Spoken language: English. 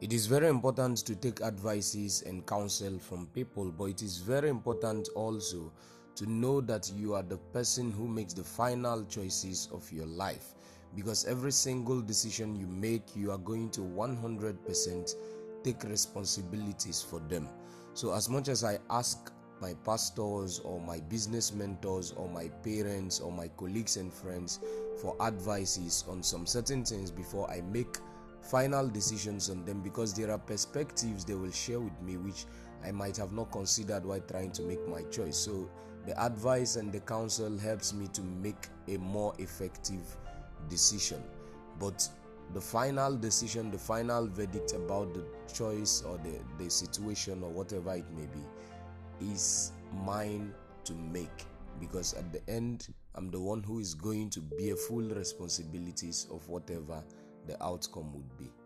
It is very important to take advices and counsel from people, but it is very important also to know that you are the person who makes the final choices of your life because every single decision you make, you are going to 100% take responsibilities for them. So, as much as I ask my pastors or my business mentors or my parents or my colleagues and friends for advices on some certain things before I make final decisions on them because there are perspectives they will share with me which I might have not considered while trying to make my choice. So, the advice and the counsel helps me to make a more effective decision. But the final decision, the final verdict about the choice or the, the situation or whatever it may be is mine to make because at the end, I'm the one who is going to bear full responsibilities of whatever the outcome would be.